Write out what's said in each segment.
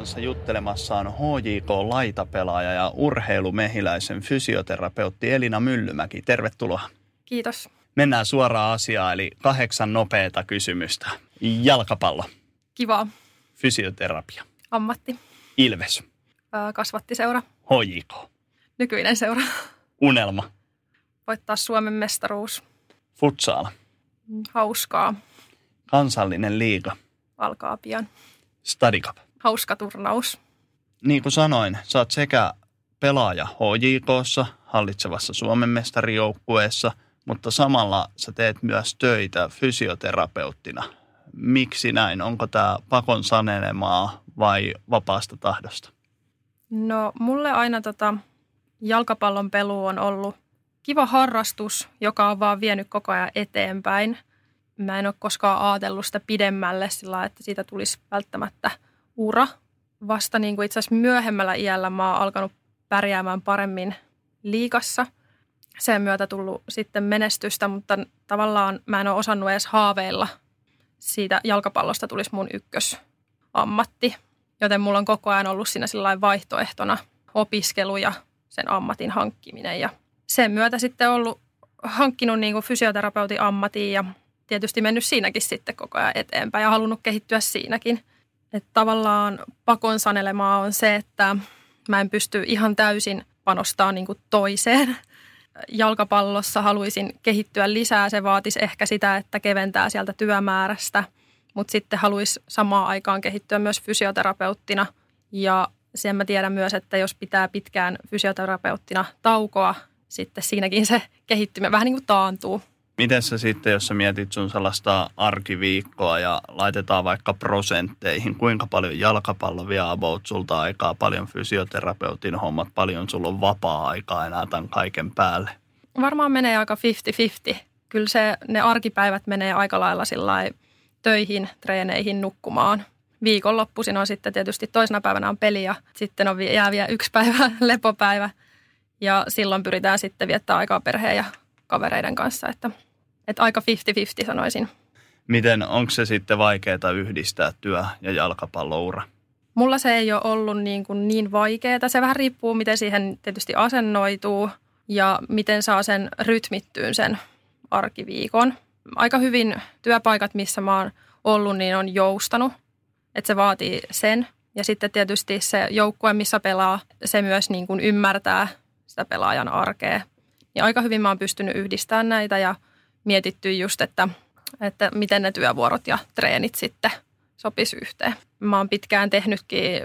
Kanssa juttelemassa on HJK-laitapelaaja ja urheilumehiläisen fysioterapeutti Elina Myllymäki. Tervetuloa. Kiitos. Mennään suoraan asiaan, eli kahdeksan nopeata kysymystä. Jalkapallo. Kiva. Fysioterapia. Ammatti. Ilves. Kasvattiseura. HJK. Nykyinen seura. Unelma. Voittaa Suomen mestaruus. Futsal. Hauskaa. Kansallinen liiga. Alkaa pian. Stadikap. Hauska turnaus. Niin kuin sanoin, sä oot sekä pelaaja HJKssa, hallitsevassa Suomen mestarijoukkueessa, mutta samalla sä teet myös töitä fysioterapeuttina. Miksi näin? Onko tämä pakon sanelemaa vai vapaasta tahdosta? No mulle aina tota, jalkapallon pelu on ollut kiva harrastus, joka on vaan vienyt koko ajan eteenpäin. Mä en ole koskaan ajatellut sitä pidemmälle sillä että siitä tulisi välttämättä ura. Vasta niin kuin itse asiassa myöhemmällä iällä mä oon alkanut pärjäämään paremmin liikassa. Sen myötä tullut sitten menestystä, mutta tavallaan mä en ole osannut edes haaveilla siitä jalkapallosta tulisi mun ykkösammatti. Joten mulla on koko ajan ollut siinä vaihtoehtona opiskelu ja sen ammatin hankkiminen. Ja sen myötä sitten ollut hankkinut niin kuin fysioterapeutin ammatin ja tietysti mennyt siinäkin sitten koko ajan eteenpäin ja halunnut kehittyä siinäkin. Että tavallaan pakon sanelemaa on se, että mä en pysty ihan täysin panostaa niin toiseen. Jalkapallossa haluaisin kehittyä lisää. Se vaatisi ehkä sitä, että keventää sieltä työmäärästä, mutta sitten haluaisi samaan aikaan kehittyä myös fysioterapeuttina. Ja sen mä tiedän myös, että jos pitää pitkään fysioterapeuttina taukoa, sitten siinäkin se kehittyminen vähän niin kuin taantuu. Miten sä sitten, jos sä mietit sun sellaista arkiviikkoa ja laitetaan vaikka prosentteihin, kuinka paljon jalkapallo vie about sulta aikaa, paljon fysioterapeutin hommat, paljon sulla on vapaa-aikaa enää tämän kaiken päälle? Varmaan menee aika 50-50. Kyllä se, ne arkipäivät menee aika lailla töihin, treeneihin, nukkumaan. Viikonloppuisin on sitten tietysti toisena päivänä on peli ja sitten on jää vielä yksi päivä lepopäivä. Ja silloin pyritään sitten viettää aikaa perheen ja kavereiden kanssa, että että aika 50-50 sanoisin. Miten, onko se sitten vaikeaa yhdistää työ- ja jalkapalloura? Mulla se ei ole ollut niin, kuin niin vaikeaa. Se vähän riippuu, miten siihen tietysti asennoituu ja miten saa sen rytmittyyn sen arkiviikon. Aika hyvin työpaikat, missä mä oon ollut, niin on joustanut. Että se vaatii sen. Ja sitten tietysti se joukkue, missä pelaa, se myös niin kuin ymmärtää sitä pelaajan arkea. Ja aika hyvin mä oon pystynyt yhdistämään näitä ja – mietitty just, että, että miten ne työvuorot ja treenit sitten sopisi yhteen. Mä oon pitkään tehnytkin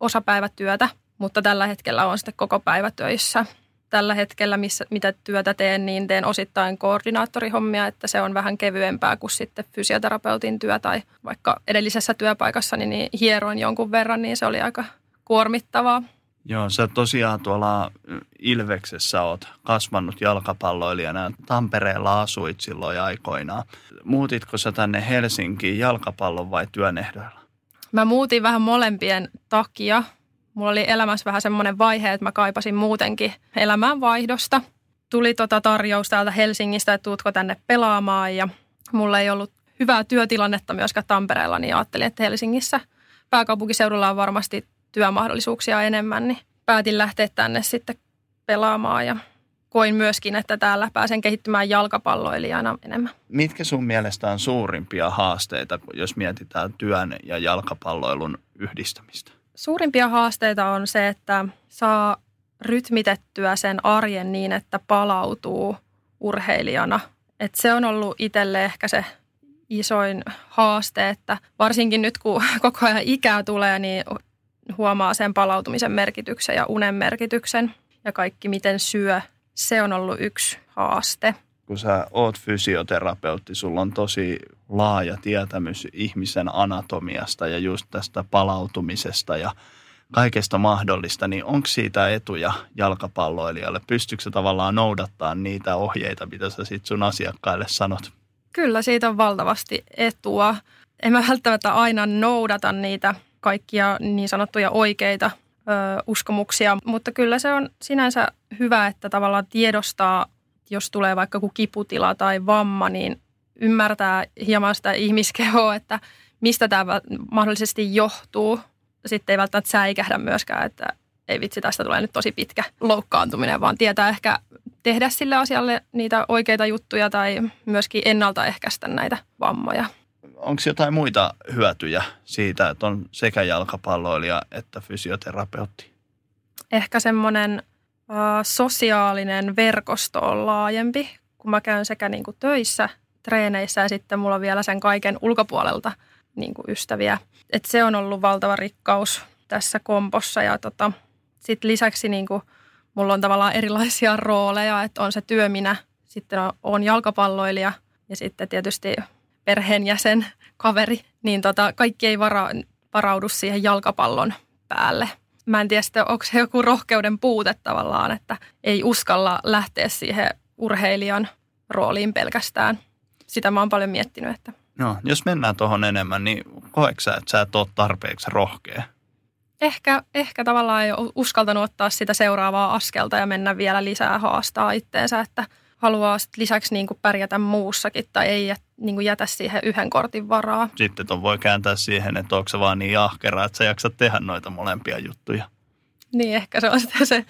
osapäivätyötä, mutta tällä hetkellä on sitten koko päivä töissä. Tällä hetkellä, missä, mitä työtä teen, niin teen osittain koordinaattorihommia, että se on vähän kevyempää kuin sitten fysioterapeutin työ tai vaikka edellisessä työpaikassa niin hieroin jonkun verran, niin se oli aika kuormittavaa. Joo, sä tosiaan tuolla Ilveksessä oot kasvanut jalkapalloilijana. Tampereella asuit silloin aikoinaan. Muutitko sä tänne Helsinkiin jalkapallon vai työn ehdoilla? Mä muutin vähän molempien takia. Mulla oli elämässä vähän semmoinen vaihe, että mä kaipasin muutenkin elämään vaihdosta. Tuli tota tarjous täältä Helsingistä, että tuutko tänne pelaamaan ja mulla ei ollut hyvää työtilannetta myöskään Tampereella, niin ajattelin, että Helsingissä pääkaupunkiseudulla on varmasti työmahdollisuuksia enemmän, niin päätin lähteä tänne sitten pelaamaan ja koin myöskin, että täällä pääsen kehittymään jalkapalloilijana enemmän. Mitkä sun mielestä on suurimpia haasteita, jos mietitään työn ja jalkapalloilun yhdistämistä? Suurimpia haasteita on se, että saa rytmitettyä sen arjen niin, että palautuu urheilijana. Et se on ollut itselle ehkä se isoin haaste, että varsinkin nyt kun koko ajan ikää tulee, niin huomaa sen palautumisen merkityksen ja unen merkityksen ja kaikki miten syö. Se on ollut yksi haaste. Kun sä oot fysioterapeutti, sulla on tosi laaja tietämys ihmisen anatomiasta ja just tästä palautumisesta ja kaikesta mahdollista, niin onko siitä etuja jalkapalloilijalle? Pystyykö tavallaan noudattaa niitä ohjeita, mitä sä sit sun asiakkaille sanot? Kyllä, siitä on valtavasti etua. En mä välttämättä aina noudata niitä kaikkia niin sanottuja oikeita ö, uskomuksia, mutta kyllä se on sinänsä hyvä, että tavallaan tiedostaa, jos tulee vaikka joku kiputila tai vamma, niin ymmärtää hieman sitä ihmiskehoa, että mistä tämä mahdollisesti johtuu. sitten ei välttämättä säikähdä myöskään, että ei vitsi, tästä tulee nyt tosi pitkä loukkaantuminen, vaan tietää ehkä tehdä sille asialle niitä oikeita juttuja tai myöskin ennaltaehkäistä näitä vammoja. Onko jotain muita hyötyjä siitä, että on sekä jalkapalloilija että fysioterapeutti? Ehkä semmoinen äh, sosiaalinen verkosto on laajempi, kun mä käyn sekä niin kuin töissä, treeneissä ja sitten mulla on vielä sen kaiken ulkopuolelta niin kuin ystäviä. Et se on ollut valtava rikkaus tässä kompossa ja tota, sitten lisäksi niin kuin, mulla on tavallaan erilaisia rooleja, että on se työ minä, sitten on, on jalkapalloilija ja sitten tietysti perheenjäsen, kaveri, niin tota, kaikki ei vara, varaudu siihen jalkapallon päälle. Mä en tiedä sitten, onko se joku rohkeuden puute tavallaan, että ei uskalla lähteä siihen urheilijan rooliin pelkästään. Sitä mä oon paljon miettinyt, että No, jos mennään tuohon enemmän, niin koetko sä, että sä et ole tarpeeksi rohkea? Ehkä, ehkä tavallaan ei ole uskaltanut ottaa sitä seuraavaa askelta ja mennä vielä lisää haastaa itteensä, että haluaa sit lisäksi niin kuin pärjätä muussakin tai ei niin kuin jätä siihen yhden kortin varaa. Sitten ton voi kääntää siihen, että onko se vaan niin ahkera, että sä jaksat tehdä noita molempia juttuja. Niin, ehkä se on sitten se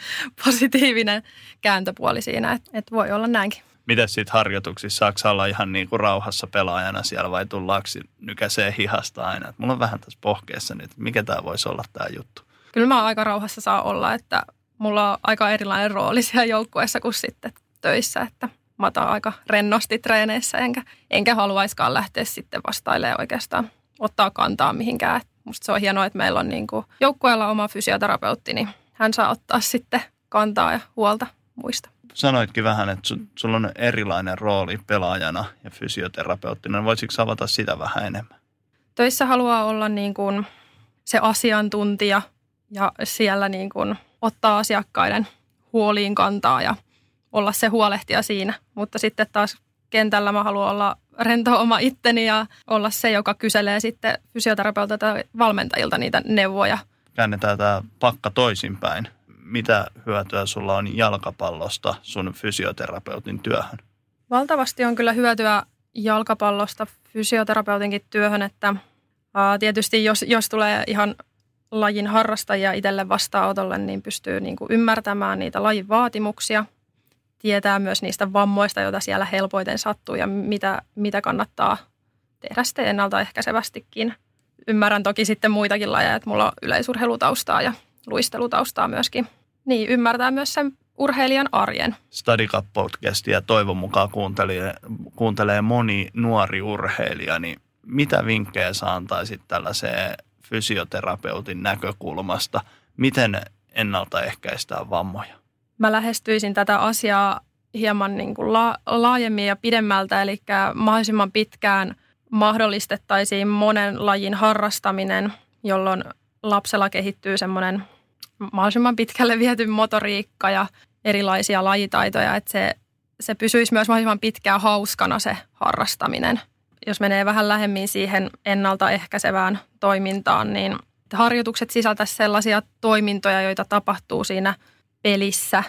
positiivinen kääntöpuoli siinä, että, että voi olla näinkin. Miten sitten harjoituksissa, saako olla ihan niin kuin rauhassa pelaajana siellä vai tullaanko nykäisee hihasta aina? Et mulla on vähän tässä pohkeessa nyt, mikä tämä voisi olla tämä juttu. Kyllä mä aika rauhassa saa olla, että mulla on aika erilainen rooli siellä joukkueessa kuin sitten töissä, että mä otan aika rennosti treeneissä, enkä, enkä haluaiskaan lähteä sitten vastailemaan oikeastaan ottaa kantaa mihinkään. Musta se on hienoa, että meillä on niin kuin joukkueella oma fysioterapeutti, niin hän saa ottaa sitten kantaa ja huolta muista sanoitkin vähän, että su, sulla on erilainen rooli pelaajana ja fysioterapeuttina. Voisitko avata sitä vähän enemmän? Töissä haluaa olla niin kuin se asiantuntija ja siellä niin kuin ottaa asiakkaiden huoliin kantaa ja olla se huolehtija siinä. Mutta sitten taas kentällä mä haluan olla rento oma itteni ja olla se, joka kyselee sitten fysioterapeutilta tai valmentajilta niitä neuvoja. Käännetään tämä pakka toisinpäin mitä hyötyä sulla on jalkapallosta sun fysioterapeutin työhön? Valtavasti on kyllä hyötyä jalkapallosta fysioterapeutinkin työhön, että ää, tietysti jos, jos tulee ihan lajin harrastajia itselle vastaanotolle, niin pystyy niin kuin ymmärtämään niitä lajin vaatimuksia, tietää myös niistä vammoista, joita siellä helpoiten sattuu ja mitä, mitä kannattaa tehdä sitten ennaltaehkäisevästikin. Ymmärrän toki sitten muitakin lajeja, että mulla on yleisurheilutaustaa ja luistelutaustaa myöskin. Niin, ymmärtää myös sen urheilijan arjen. Study Cup podcastia toivon mukaan kuuntelee, kuuntelee moni nuori urheilija, niin mitä vinkkejä sä antaisit tällaiseen fysioterapeutin näkökulmasta? Miten ennaltaehkäistään vammoja? Mä lähestyisin tätä asiaa hieman niin kuin la- laajemmin ja pidemmältä, eli mahdollisimman pitkään mahdollistettaisiin monen lajin harrastaminen, jolloin lapsella kehittyy semmoinen mahdollisimman pitkälle viety motoriikka ja erilaisia lajitaitoja, että se, se pysyisi myös mahdollisimman pitkään hauskana se harrastaminen. Jos menee vähän lähemmin siihen ennaltaehkäisevään toimintaan, niin harjoitukset sisältäisi sellaisia toimintoja, joita tapahtuu siinä pelissä,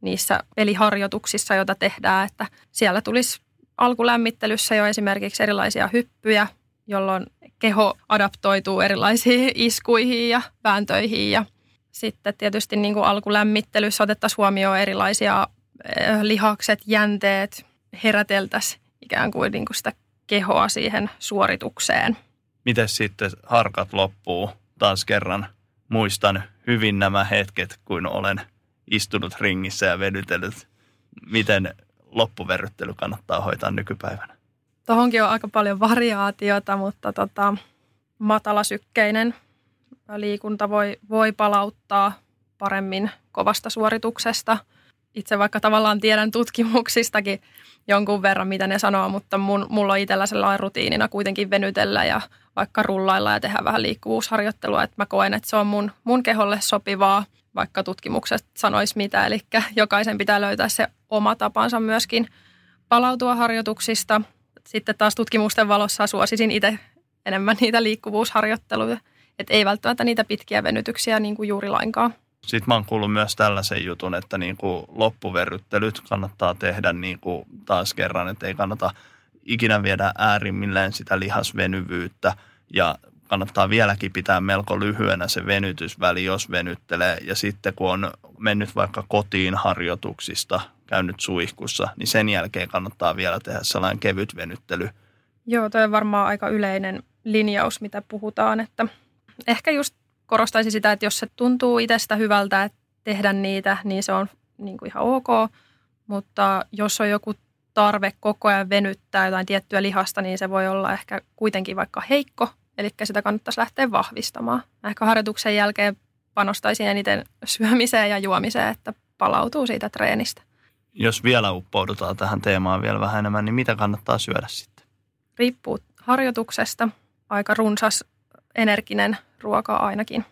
niissä peliharjoituksissa, joita tehdään, että siellä tulisi alkulämmittelyssä jo esimerkiksi erilaisia hyppyjä, jolloin keho adaptoituu erilaisiin iskuihin ja vääntöihin ja sitten tietysti niin kuin alkulämmittelyssä otettaisiin huomioon erilaisia eh, lihakset, jänteet, heräteltäisiin ikään kuin, niin kuin sitä kehoa siihen suoritukseen. Miten sitten harkat loppuu taas kerran? Muistan hyvin nämä hetket, kun olen istunut ringissä ja vedytellyt. Miten loppuverryttely kannattaa hoitaa nykypäivänä? Tuohonkin on aika paljon variaatiota, mutta tota, matalasykkeinen liikunta voi, voi palauttaa paremmin kovasta suorituksesta. Itse vaikka tavallaan tiedän tutkimuksistakin jonkun verran, mitä ne sanoo, mutta mun, mulla on itsellä sellainen rutiinina kuitenkin venytellä ja vaikka rullailla ja tehdä vähän liikkuvuusharjoittelua, että mä koen, että se on mun, mun keholle sopivaa, vaikka tutkimukset sanois mitä. Eli jokaisen pitää löytää se oma tapansa myöskin palautua harjoituksista. Sitten taas tutkimusten valossa suosisin itse enemmän niitä liikkuvuusharjoitteluja että ei välttämättä niitä pitkiä venytyksiä niin kuin juuri lainkaan. Sitten mä oon kuullut myös tällaisen jutun, että niin kuin loppuverryttelyt kannattaa tehdä niin kuin taas kerran, että ei kannata ikinä viedä äärimmilleen sitä lihasvenyvyyttä ja kannattaa vieläkin pitää melko lyhyenä se venytysväli, jos venyttelee. Ja sitten kun on mennyt vaikka kotiin harjoituksista, käynyt suihkussa, niin sen jälkeen kannattaa vielä tehdä sellainen kevyt venyttely. Joo, toi on varmaan aika yleinen linjaus, mitä puhutaan, että ehkä just korostaisin sitä, että jos se tuntuu itsestä hyvältä, että tehdä niitä, niin se on niin kuin ihan ok, mutta jos on joku tarve koko ajan venyttää jotain tiettyä lihasta, niin se voi olla ehkä kuitenkin vaikka heikko, eli sitä kannattaisi lähteä vahvistamaan. Ehkä harjoituksen jälkeen panostaisin eniten syömiseen ja juomiseen, että palautuu siitä treenistä. Jos vielä uppoudutaan tähän teemaan vielä vähän enemmän, niin mitä kannattaa syödä sitten? Riippuu harjoituksesta. Aika runsas, energinen ruoka ainakin.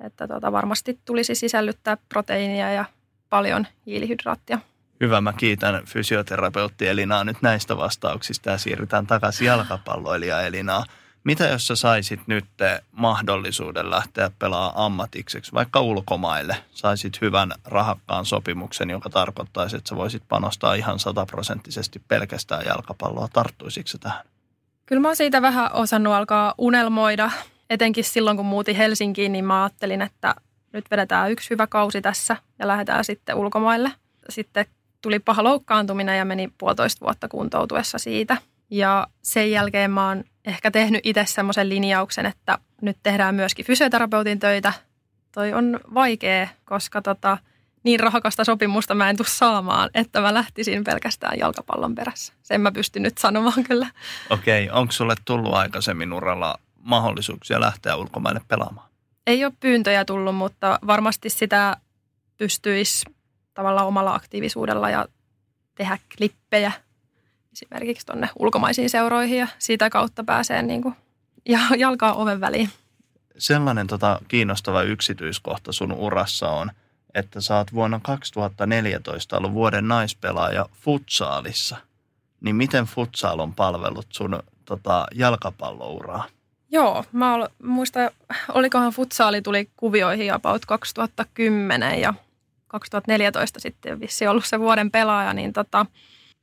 Että tota, varmasti tulisi sisällyttää proteiinia ja paljon hiilihydraattia. Hyvä, mä kiitän fysioterapeutti Elinaa nyt näistä vastauksista ja siirrytään takaisin jalkapalloilija Elinaa. Mitä jos sä saisit nyt mahdollisuuden lähteä pelaamaan ammatikseksi, vaikka ulkomaille? Saisit hyvän rahakkaan sopimuksen, joka tarkoittaisi, että sä voisit panostaa ihan sataprosenttisesti pelkästään jalkapalloa. Tarttuisitko tähän? Kyllä mä oon siitä vähän osannut alkaa unelmoida. Etenkin silloin, kun muutin Helsinkiin, niin mä ajattelin, että nyt vedetään yksi hyvä kausi tässä ja lähdetään sitten ulkomaille. Sitten tuli paha loukkaantuminen ja meni puolitoista vuotta kuntoutuessa siitä. Ja sen jälkeen mä oon ehkä tehnyt itse semmoisen linjauksen, että nyt tehdään myöskin fysioterapeutin töitä. Toi on vaikea, koska tota, niin rahakasta sopimusta mä en tule saamaan, että mä lähtisin pelkästään jalkapallon perässä. Sen mä pystyn nyt sanomaan kyllä. Okei, okay. onko sulle tullut aikaisemmin uralla mahdollisuuksia lähteä ulkomaille pelaamaan? Ei ole pyyntöjä tullut, mutta varmasti sitä pystyisi tavallaan omalla aktiivisuudella ja tehdä klippejä esimerkiksi tuonne ulkomaisiin seuroihin ja siitä kautta pääsee niin kuin jalkaa oven väliin. Sellainen tota, kiinnostava yksityiskohta sun urassa on, että sä oot vuonna 2014 ollut vuoden naispelaaja futsaalissa. Niin miten futsal on palvellut sun tota, jalkapallouraa? Joo, mä muistan, olikohan futsaali tuli kuvioihin about 2010 ja 2014 sitten vissi ollut se vuoden pelaaja, niin tota,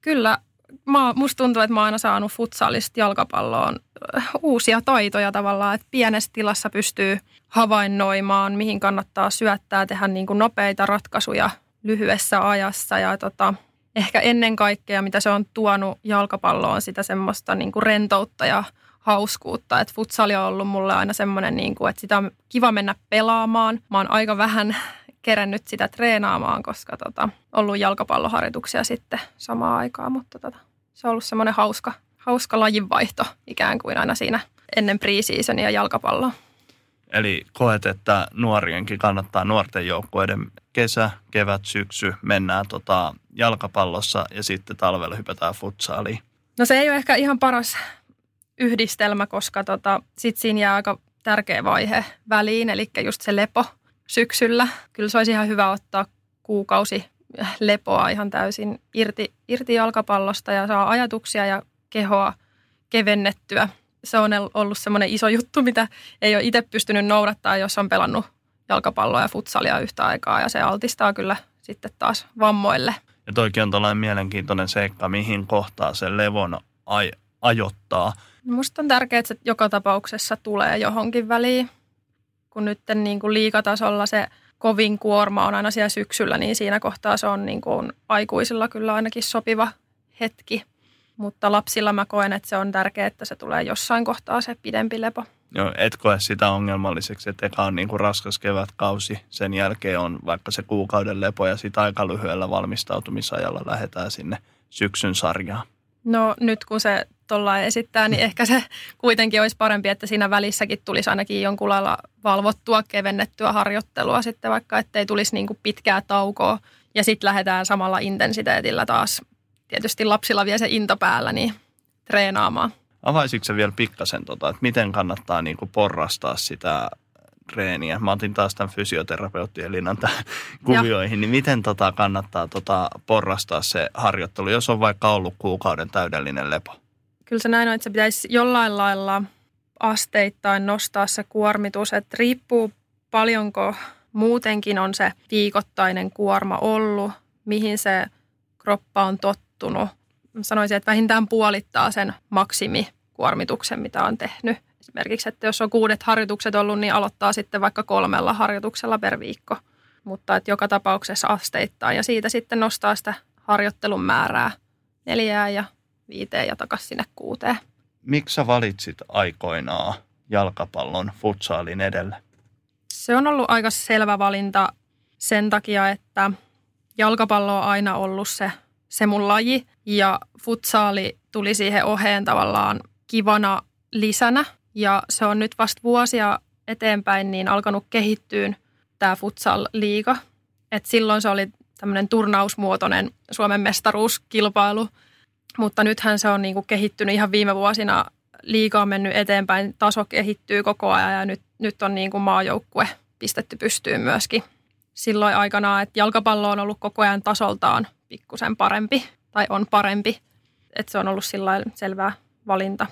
kyllä mä, musta tuntuu, että mä oon aina saanut futsalista jalkapalloon äh, uusia taitoja tavallaan, että pienessä tilassa pystyy havainnoimaan, mihin kannattaa syöttää, tehdä niin kuin nopeita ratkaisuja lyhyessä ajassa ja tota, ehkä ennen kaikkea, mitä se on tuonut jalkapalloon, sitä semmoista niin kuin rentoutta ja hauskuutta. Että futsali on ollut mulle aina semmoinen, niin kuin, että sitä on kiva mennä pelaamaan. Mä oon aika vähän kerännyt sitä treenaamaan, koska tota, ollut jalkapalloharjoituksia sitten samaan aikaan, mutta tota, se on ollut semmoinen hauska, hauska lajinvaihto ikään kuin aina siinä ennen preseasonia jalkapalloa. Eli koet, että nuorienkin kannattaa nuorten joukkueiden kesä, kevät, syksy, mennään tota jalkapallossa ja sitten talvella hypätään futsaaliin? No se ei ole ehkä ihan paras yhdistelmä, koska tota, sitten siinä jää aika tärkeä vaihe väliin, eli just se lepo syksyllä. Kyllä se olisi ihan hyvä ottaa kuukausi lepoa ihan täysin irti, irti jalkapallosta ja saa ajatuksia ja kehoa kevennettyä. Se on ollut semmoinen iso juttu, mitä ei ole itse pystynyt noudattaa, jos on pelannut jalkapalloa ja futsalia yhtä aikaa ja se altistaa kyllä sitten taas vammoille. Ja toikin on tällainen mielenkiintoinen seikka, mihin kohtaa se levon aj- ajoittaa. Minusta on tärkeää, että se joka tapauksessa tulee johonkin väliin kun nyt niin kuin liikatasolla se kovin kuorma on aina siellä syksyllä, niin siinä kohtaa se on niin kuin aikuisilla kyllä ainakin sopiva hetki. Mutta lapsilla mä koen, että se on tärkeää, että se tulee jossain kohtaa se pidempi lepo. Joo, et koe sitä ongelmalliseksi, että eka on niin kuin raskas kevätkausi. Sen jälkeen on vaikka se kuukauden lepo ja sitten aika lyhyellä valmistautumisajalla lähdetään sinne syksyn sarjaan. No nyt kun se tuolla esittää, niin ehkä se kuitenkin olisi parempi, että siinä välissäkin tulisi ainakin jonkun lailla valvottua, kevennettyä harjoittelua sitten vaikka, ettei tulisi niin kuin pitkää taukoa ja sitten lähdetään samalla intensiteetillä taas. Tietysti lapsilla vie se into päällä, niin treenaamaan. Avaisitko se vielä pikkasen, tota, että miten kannattaa niin kuin porrastaa sitä treeniä. Mä otin taas tämän fysioterapeutti Elinan tähän kuvioihin, ja. niin miten tota kannattaa tota porrastaa se harjoittelu, jos on vaikka ollut kuukauden täydellinen lepo? Kyllä se näin on, että se pitäisi jollain lailla asteittain nostaa se kuormitus, että riippuu paljonko muutenkin on se viikoittainen kuorma ollut, mihin se kroppa on tottunut. Sanoisin, että vähintään puolittaa sen maksimikuormituksen, mitä on tehnyt esimerkiksi, että jos on kuudet harjoitukset ollut, niin aloittaa sitten vaikka kolmella harjoituksella per viikko. Mutta että joka tapauksessa asteittain ja siitä sitten nostaa sitä harjoittelun määrää neljää ja viiteen ja takaisin sinne kuuteen. Miksi sä valitsit aikoinaan jalkapallon futsaalin edelle? Se on ollut aika selvä valinta sen takia, että jalkapallo on aina ollut se, se mun laji ja futsaali tuli siihen oheen tavallaan kivana lisänä ja se on nyt vasta vuosia eteenpäin niin alkanut kehittyä tämä futsal-liiga. Et silloin se oli tämmöinen turnausmuotoinen Suomen mestaruuskilpailu, mutta nythän se on niinku kehittynyt ihan viime vuosina. Liiga on mennyt eteenpäin, taso kehittyy koko ajan ja nyt, nyt on niinku maajoukkue pistetty pystyyn myöskin. Silloin aikana, että jalkapallo on ollut koko ajan tasoltaan pikkusen parempi tai on parempi. Että se on ollut sillä selvä valinta.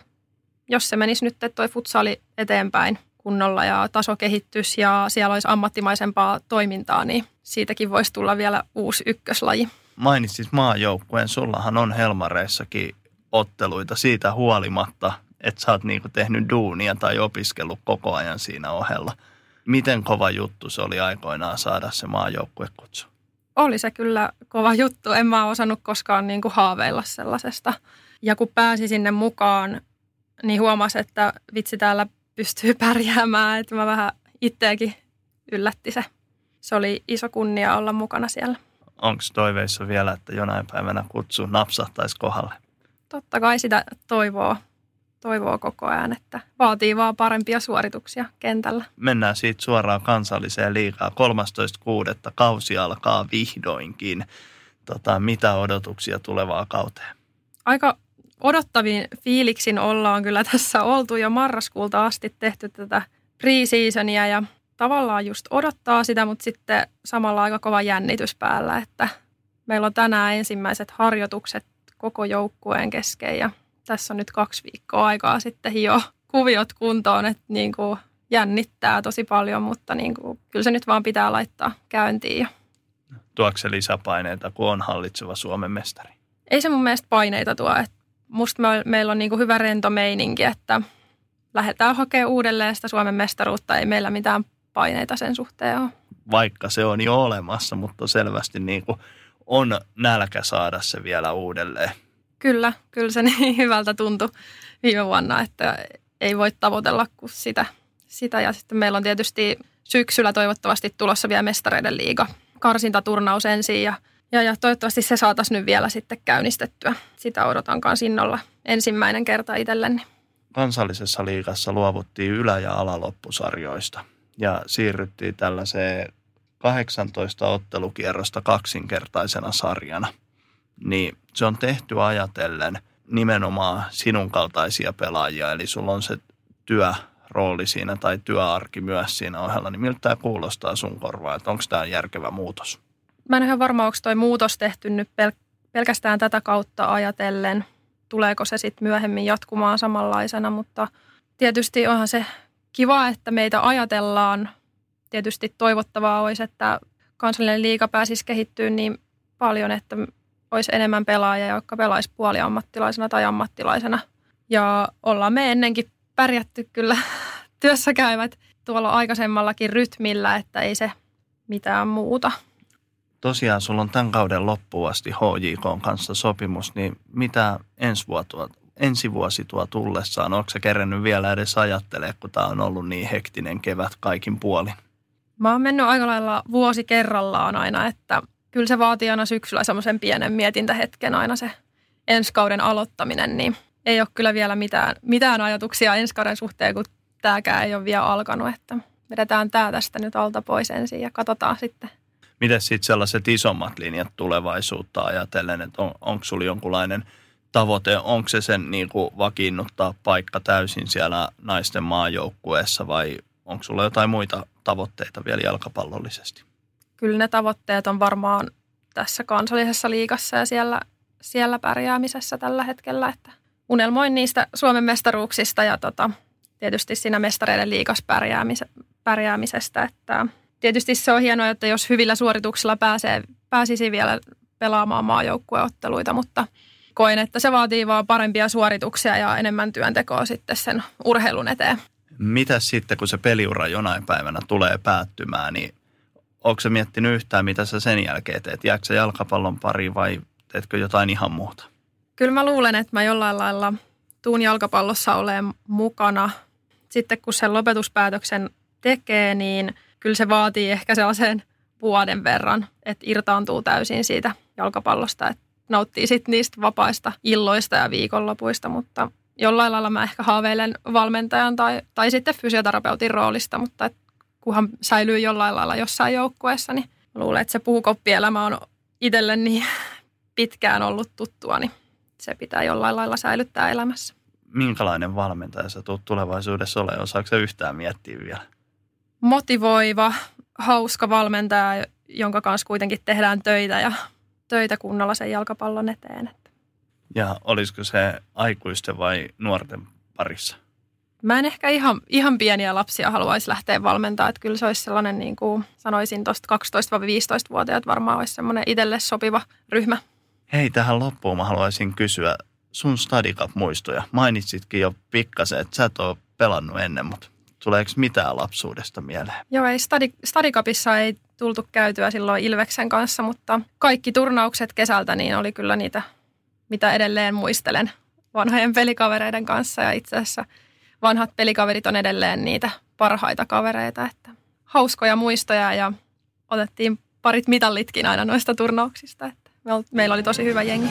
Jos se menisi nyt, toi futsali eteenpäin kunnolla ja taso kehittys ja siellä olisi ammattimaisempaa toimintaa, niin siitäkin voisi tulla vielä uusi ykköslaji. Mainitsit maajoukkueen, sullahan on Helmareissakin otteluita siitä huolimatta, että sä oot niinku tehnyt duunia tai opiskellut koko ajan siinä ohella. Miten kova juttu se oli aikoinaan saada se maajoukkuekutsu? Oli se kyllä kova juttu. En mä osannut koskaan niin kuin haaveilla sellaisesta. Ja kun pääsi sinne mukaan, niin huomasi, että vitsi täällä pystyy pärjäämään. Että mä vähän itseäkin yllätti se. Se oli iso kunnia olla mukana siellä. Onko toiveissa vielä, että jonain päivänä kutsu napsahtaisi kohdalle? Totta kai sitä toivoo, toivoo koko ajan, että vaatii vaan parempia suorituksia kentällä. Mennään siitä suoraan kansalliseen liikaa. 13.6. kausi alkaa vihdoinkin. Tota, mitä odotuksia tulevaa kauteen? Aika odottavin fiiliksin ollaan kyllä tässä oltu jo marraskuulta asti tehty tätä pre-seasonia ja tavallaan just odottaa sitä, mutta sitten samalla aika kova jännitys päällä, että meillä on tänään ensimmäiset harjoitukset koko joukkueen kesken ja tässä on nyt kaksi viikkoa aikaa sitten jo kuviot kuntoon, että niin kuin jännittää tosi paljon, mutta niin kuin, kyllä se nyt vaan pitää laittaa käyntiin. Tuoksi se lisäpaineita, kun on hallitseva Suomen mestari? Ei se mun mielestä paineita tuo. Että musta me, meillä on niin kuin hyvä rento meininki, että lähdetään hakemaan uudelleen sitä Suomen mestaruutta. Ei meillä mitään paineita sen suhteen ole. Vaikka se on jo olemassa, mutta selvästi niin kuin on nälkä saada se vielä uudelleen. Kyllä, kyllä se niin hyvältä tuntui viime vuonna, että ei voi tavoitella kuin sitä. sitä. Ja sitten meillä on tietysti syksyllä toivottavasti tulossa vielä mestareiden liiga karsintaturnaus ensin ja, ja, ja toivottavasti se saataisiin nyt vielä sitten käynnistettyä. Sitä odotan kanssa innolla ensimmäinen kerta itselleni. Kansallisessa liigassa luovuttiin ylä- ja alaloppusarjoista ja siirryttiin tällaiseen 18 ottelukierrosta kaksinkertaisena sarjana. Niin se on tehty ajatellen nimenomaan sinun kaltaisia pelaajia, eli sulla on se työrooli siinä tai työarki myös siinä ohella, niin miltä tämä kuulostaa sun korvaa, että onko tämä järkevä muutos? Mä en ihan varma, onko toi muutos tehty nyt pel- pelkästään tätä kautta ajatellen, tuleeko se sitten myöhemmin jatkumaan samanlaisena, mutta tietysti onhan se kiva, että meitä ajatellaan. Tietysti toivottavaa olisi, että kansallinen liiga pääsisi kehittyä niin paljon, että olisi enemmän pelaajia, jotka pelaisi puoliammattilaisena tai ammattilaisena. Ja ollaan me ennenkin pärjätty kyllä työssä käyvät tuolla aikaisemmallakin rytmillä, että ei se mitään muuta. Tosiaan sulla on tämän kauden loppuun asti HJK kanssa sopimus, niin mitä ensi, vuotta, ensi vuosi tuo tullessaan? Onko se kerännyt vielä edes ajattelee, kun tämä on ollut niin hektinen kevät kaikin puolin? Mä oon mennyt aika lailla vuosi kerrallaan aina, että kyllä se vaatii aina syksyllä semmoisen pienen mietintähetken aina se ensi kauden aloittaminen, niin ei ole kyllä vielä mitään, mitään ajatuksia ensi kauden suhteen, kun tämäkään ei ole vielä alkanut, että vedetään tämä tästä nyt alta pois ensin ja katsotaan sitten. Miten sitten sellaiset isommat linjat tulevaisuutta ajatellen, että on, onko sulla jonkunlainen tavoite, onko se sen niin kuin vakiinnuttaa paikka täysin siellä naisten maajoukkueessa vai onko sulla jotain muita tavoitteita vielä jalkapallollisesti? kyllä ne tavoitteet on varmaan tässä kansallisessa liigassa ja siellä, siellä pärjäämisessä tällä hetkellä. Että unelmoin niistä Suomen mestaruuksista ja tota, tietysti siinä mestareiden liigas pärjäämisestä. Että tietysti se on hienoa, että jos hyvillä suorituksilla pääsee, pääsisi vielä pelaamaan maajoukkueotteluita, mutta koin, että se vaatii vaan parempia suorituksia ja enemmän työntekoa sitten sen urheilun eteen. Mitä sitten, kun se peliura jonain päivänä tulee päättymään, niin onko se miettinyt yhtään, mitä sä sen jälkeen teet? Jääkö jalkapallon pari vai teetkö jotain ihan muuta? Kyllä mä luulen, että mä jollain lailla tuun jalkapallossa olen mukana. Sitten kun sen lopetuspäätöksen tekee, niin kyllä se vaatii ehkä sellaisen vuoden verran, että irtaantuu täysin siitä jalkapallosta, että nauttii sitten niistä vapaista illoista ja viikonlopuista, mutta jollain lailla mä ehkä haaveilen valmentajan tai, tai sitten fysioterapeutin roolista, mutta et kunhan säilyy jollain lailla jossain joukkueessa, niin luulen, että se puhukoppielämä on itselle niin pitkään ollut tuttua, niin se pitää jollain lailla säilyttää elämässä. Minkälainen valmentaja sä tulet tulevaisuudessa olemaan? Osaako se yhtään miettiä vielä? Motivoiva, hauska valmentaja, jonka kanssa kuitenkin tehdään töitä ja töitä kunnolla sen jalkapallon eteen. Ja olisiko se aikuisten vai nuorten parissa? Mä en ehkä ihan, ihan pieniä lapsia haluaisi lähteä valmentaa. Että kyllä se olisi sellainen, niin kuin sanoisin tuosta 12-15-vuotiaat varmaan olisi semmoinen itselle sopiva ryhmä. Hei, tähän loppuun mä haluaisin kysyä sun Stadicap-muistoja. Mainitsitkin jo pikkasen, että sä et ole pelannut ennen, mutta tuleeko mitään lapsuudesta mieleen? Joo, ei Stadi, Stadicapissa ei tultu käytyä silloin Ilveksen kanssa, mutta kaikki turnaukset kesältä niin oli kyllä niitä, mitä edelleen muistelen vanhojen pelikavereiden kanssa. Ja itse asiassa vanhat pelikaverit on edelleen niitä parhaita kavereita, että hauskoja muistoja ja otettiin parit mitallitkin aina noista turnauksista, että meillä oli tosi hyvä jengi.